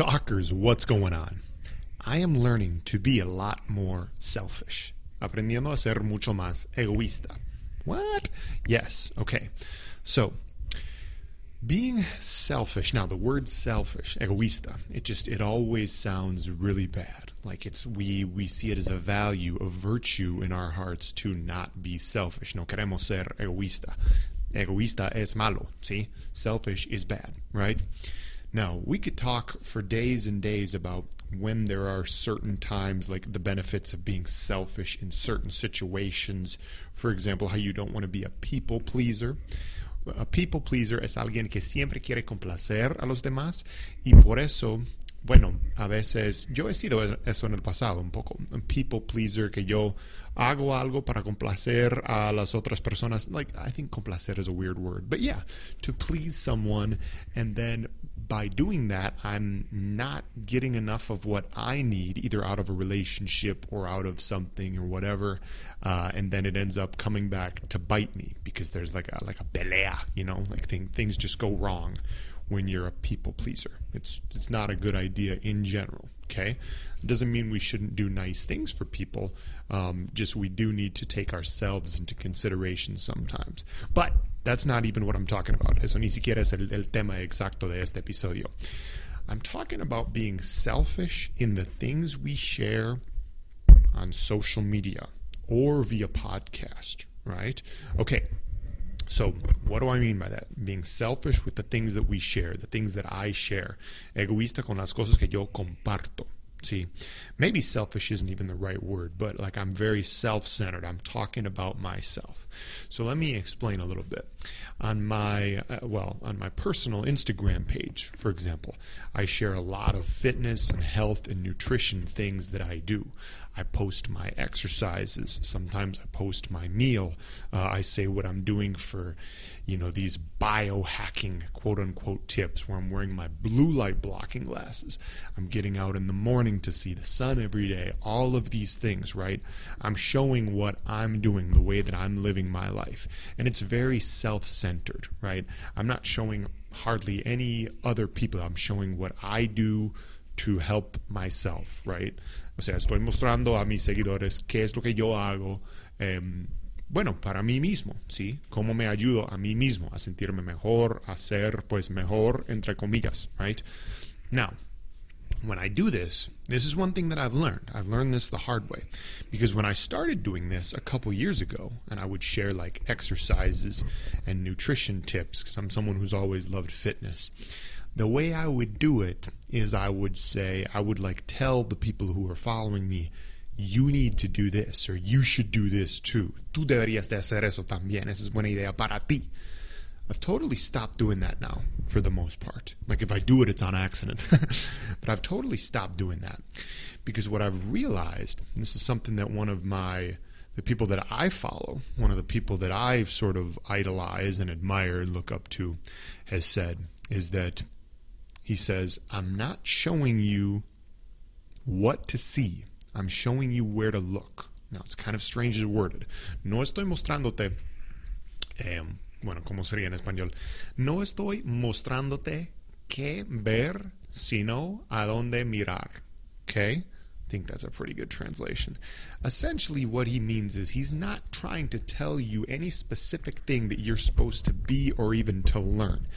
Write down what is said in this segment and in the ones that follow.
Talkers, what's going on? I am learning to be a lot more selfish. Aprendiendo a ser mucho más egoísta. What? Yes, okay. So, being selfish. Now, the word selfish, egoísta, it just it always sounds really bad. Like it's we we see it as a value, a virtue in our hearts to not be selfish. No queremos ser egoísta. Egoísta es malo, see? Selfish is bad, right? Now, we could talk for days and days about when there are certain times, like the benefits of being selfish in certain situations. For example, how you don't want to be a people pleaser. A people pleaser es alguien que siempre quiere complacer a los demás y por eso, bueno, a veces yo he sido eso en el pasado un poco. Un people pleaser que yo hago algo para complacer a las otras personas. Like, I think complacer is a weird word, but yeah, to please someone and then by doing that, I'm not getting enough of what I need, either out of a relationship or out of something or whatever, uh, and then it ends up coming back to bite me because there's like a like a pelea, you know, like thing, things just go wrong when you're a people pleaser. It's it's not a good idea in general. Okay, it doesn't mean we shouldn't do nice things for people. Um, just we do need to take ourselves into consideration sometimes. But that's not even what I'm talking about. Eso ni siquiera es el, el tema exacto de este episodio. I'm talking about being selfish in the things we share on social media or via podcast, right? Okay, so, what do I mean by that? Being selfish with the things that we share, the things that I share. Egoísta con las cosas que yo comparto. See, maybe selfish isn't even the right word, but like I'm very self centered. I'm talking about myself. So let me explain a little bit. On my, uh, well, on my personal Instagram page, for example, I share a lot of fitness and health and nutrition things that I do. I post my exercises. Sometimes I post my meal. Uh, I say what I'm doing for, you know, these biohacking quote unquote tips where I'm wearing my blue light blocking glasses. I'm getting out in the morning to see the sun every day. All of these things, right? I'm showing what I'm doing, the way that I'm living my life. And it's very self centered, right? I'm not showing hardly any other people. I'm showing what I do to help myself, right? O sea, estoy mostrando a mis seguidores qué es lo que yo hago, eh, bueno, para mí mismo, ¿sí? Cómo me ayudo a mí mismo a sentirme mejor, a ser, pues, mejor, entre comillas, right? Now, when I do this, this is one thing that I've learned. I've learned this the hard way. Because when I started doing this a couple years ago, and I would share like exercises and nutrition tips, because I'm someone who's always loved fitness, the way I would do it is I would say, I would like tell the people who are following me, you need to do this, or you should do this too. Tú deberías de hacer eso también. Esa es buena idea para ti. I've totally stopped doing that now for the most part. Like if I do it, it's on accident. but I've totally stopped doing that because what I've realized, this is something that one of my the people that I follow, one of the people that I've sort of idolized and admired, look up to, has said is that he says, I'm not showing you what to see. I'm showing you where to look. Now, it's kind of strangely worded. No estoy mostrándote, bueno, ¿cómo sería en español? No estoy mostrándote qué ver, sino a dónde mirar. Okay? I think that's a pretty good translation. Essentially, what he means is he's not trying to tell you any specific thing that you're supposed to be or even to learn.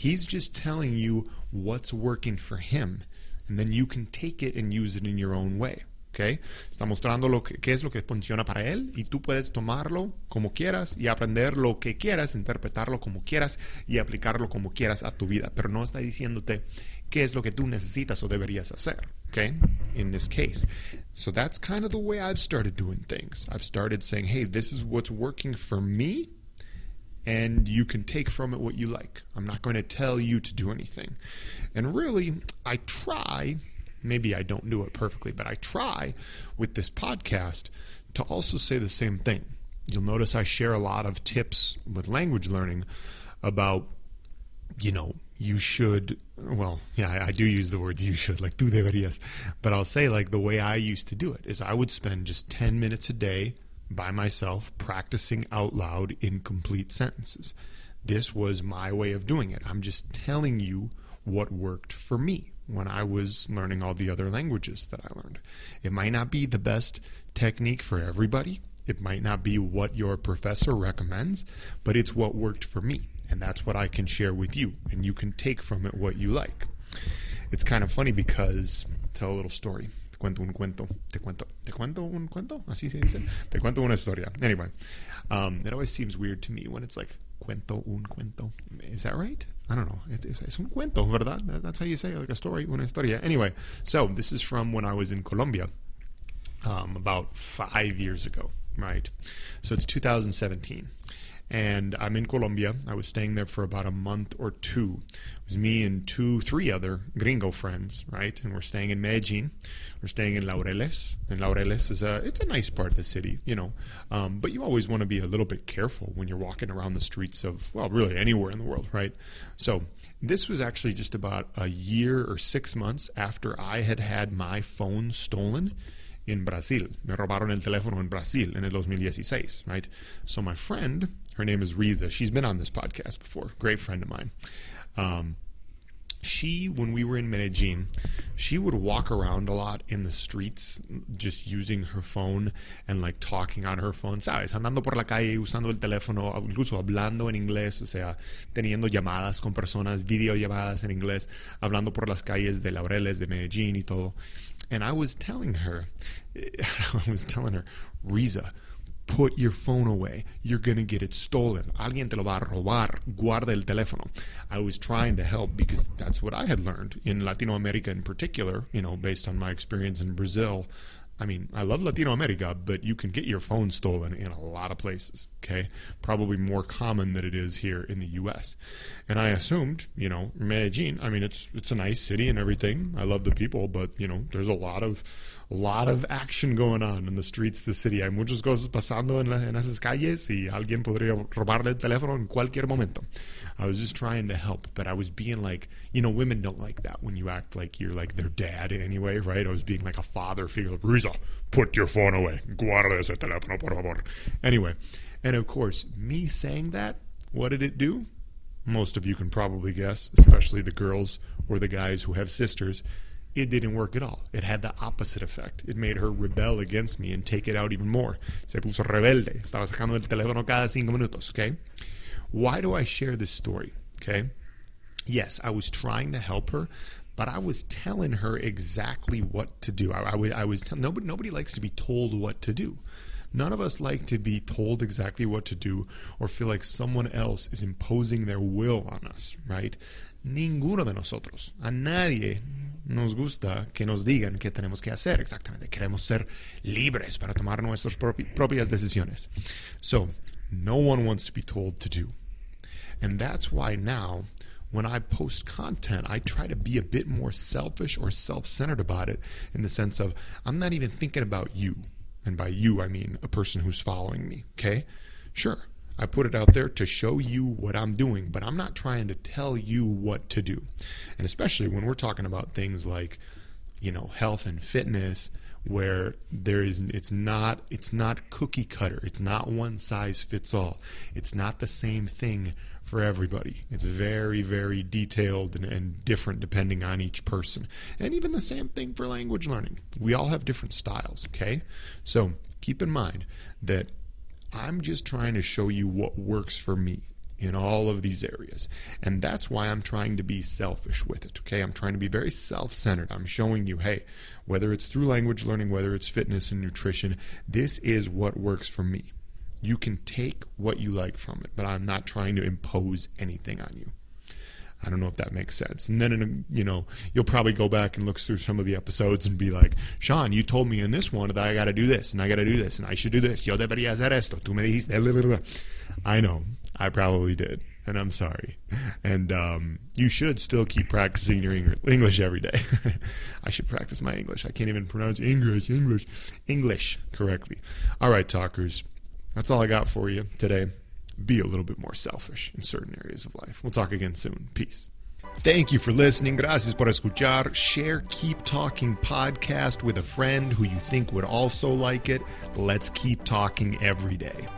He's just telling you what's working for him, and then you can take it and use it in your own way. Okay? Está mostrando lo que, qué es lo que funciona para él y tú puedes tomarlo como quieras y aprender lo que quieras, interpretarlo como quieras y aplicarlo como quieras a tu vida, pero no está diciéndote qué es lo que tú necesitas o deberías hacer, Okay? In this case. So that's kind of the way I've started doing things. I've started saying, hey, this is what's working for me and you can take from it what you like. I'm not going to tell you to do anything. And really, I try Maybe I don't do it perfectly, but I try with this podcast to also say the same thing. You'll notice I share a lot of tips with language learning about, you know, you should, well, yeah, I, do use the words you should, like tú deberías, but I'll say, like, the way I used to do it is I would spend just 10 minutes a day by myself practicing out loud in complete sentences. This was my way of doing it. I'm just telling you what worked for me when I was learning all the other languages that I learned. It might not be the best technique for everybody. It might not be what your professor recommends, but it's what worked for me. And that's what I can share with you. And you can take from it what you like. It's kind of funny because, tell a little story. Cuento un cuento. Te cuento. Te cuento un cuento? Así se dice. Te cuento una historia. Anyway, um, it always seems weird to me when it's like cuento un cuento. Is that right? I don't know. It's, it's un cuento, ¿verdad? That's how you say like a story, una historia. Anyway, so this is from when I was in Colombia um, about five years ago, right? So it's 2017 and I'm in Colombia. I was staying there for about a month or two. It was me and two, three other gringo friends, right? And we're staying in Medellin. We're staying in Laureles, and Laureles is a it's a nice part of the city, you know. Um, but you always want to be a little bit careful when you're walking around the streets of well, really anywhere in the world, right? So this was actually just about a year or six months after I had had my phone stolen in Brazil. Me robaron el teléfono en Brasil en el 2016, right? So my friend her name is Riza. She's been on this podcast before. Great friend of mine. Um, she, when we were in Medellin, she would walk around a lot in the streets just using her phone and like talking on her phone, ¿sabes? Andando por la calle usando el teléfono, incluso hablando en inglés, o sea, teniendo llamadas con personas, videollamadas en inglés, hablando por las calles de Laureles, de Medellin y todo. And I was telling her, I was telling her, Riza, put your phone away. You're going to get it stolen. Alguien te lo va a robar. Guarda el teléfono. I was trying to help because that's what I had learned in Latino America in particular, you know, based on my experience in Brazil. I mean, I love Latino America, but you can get your phone stolen in a lot of places, okay? Probably more common than it is here in the US. And I assumed, you know, Medellin, I mean, it's it's a nice city and everything. I love the people, but, you know, there's a lot of a lot of action going on in the streets of the city. Hay muchas cosas pasando en, la, en esas calles y alguien podría robarle el teléfono en cualquier momento. I was just trying to help, but I was being like, you know, women don't like that when you act like you're like their dad anyway, right? I was being like a father figure. Riza, put your phone away. Guarda ese teléfono, por favor. Anyway, and of course, me saying that, what did it do? Most of you can probably guess, especially the girls or the guys who have sisters it didn't work at all. It had the opposite effect. It made her rebel against me and take it out even more. Se puso rebelde. Estaba sacando el teléfono cada cinco minutos, okay? Why do I share this story, okay? Yes, I was trying to help her, but I was telling her exactly what to do. I, I, I was tell, nobody, nobody likes to be told what to do. None of us like to be told exactly what to do or feel like someone else is imposing their will on us, right? Ninguno de nosotros, a nadie nos gusta que nos digan qué tenemos que hacer exactamente. Queremos ser libres para tomar nuestras propi propias decisiones. So, no one wants to be told to do. And that's why now, when I post content, I try to be a bit more selfish or self centered about it in the sense of I'm not even thinking about you. And by you, I mean a person who's following me. Okay? Sure. I put it out there to show you what I'm doing, but I'm not trying to tell you what to do. And especially when we're talking about things like, you know, health and fitness where there is it's not it's not cookie cutter. It's not one size fits all. It's not the same thing for everybody. It's very, very detailed and, and, different depending on each person. And even the same thing for language learning. We all have different styles, okay? So keep in mind that I'm just trying to show you what works for me in all of these areas. And that's why I'm trying to be selfish with it. Okay. I'm trying to be very self centered. I'm showing you, hey, whether it's through language learning, whether it's fitness and nutrition, this is what works for me. You can take what you like from it, but I'm not trying to impose anything on you. I don't know if that makes sense. And then, a, you know, you'll probably go back and look through some of the episodes and be like, Sean, you told me in this one that I got to do this and I got to do this and I should do this. Yo debería hacer esto. Tú me dijiste. I know. I probably did. and I'm sorry. And um, you should still keep practicing your English every day. I should practice my English. I can't even pronounce English, English, English correctly. All right, talkers. That's all I got for you today. Be a little bit more selfish in certain areas of life. We'll talk again soon. Peace. Thank you for listening. Gracias por escuchar. Share Keep Talking podcast with a friend who you think would also like it. Let's keep talking every day.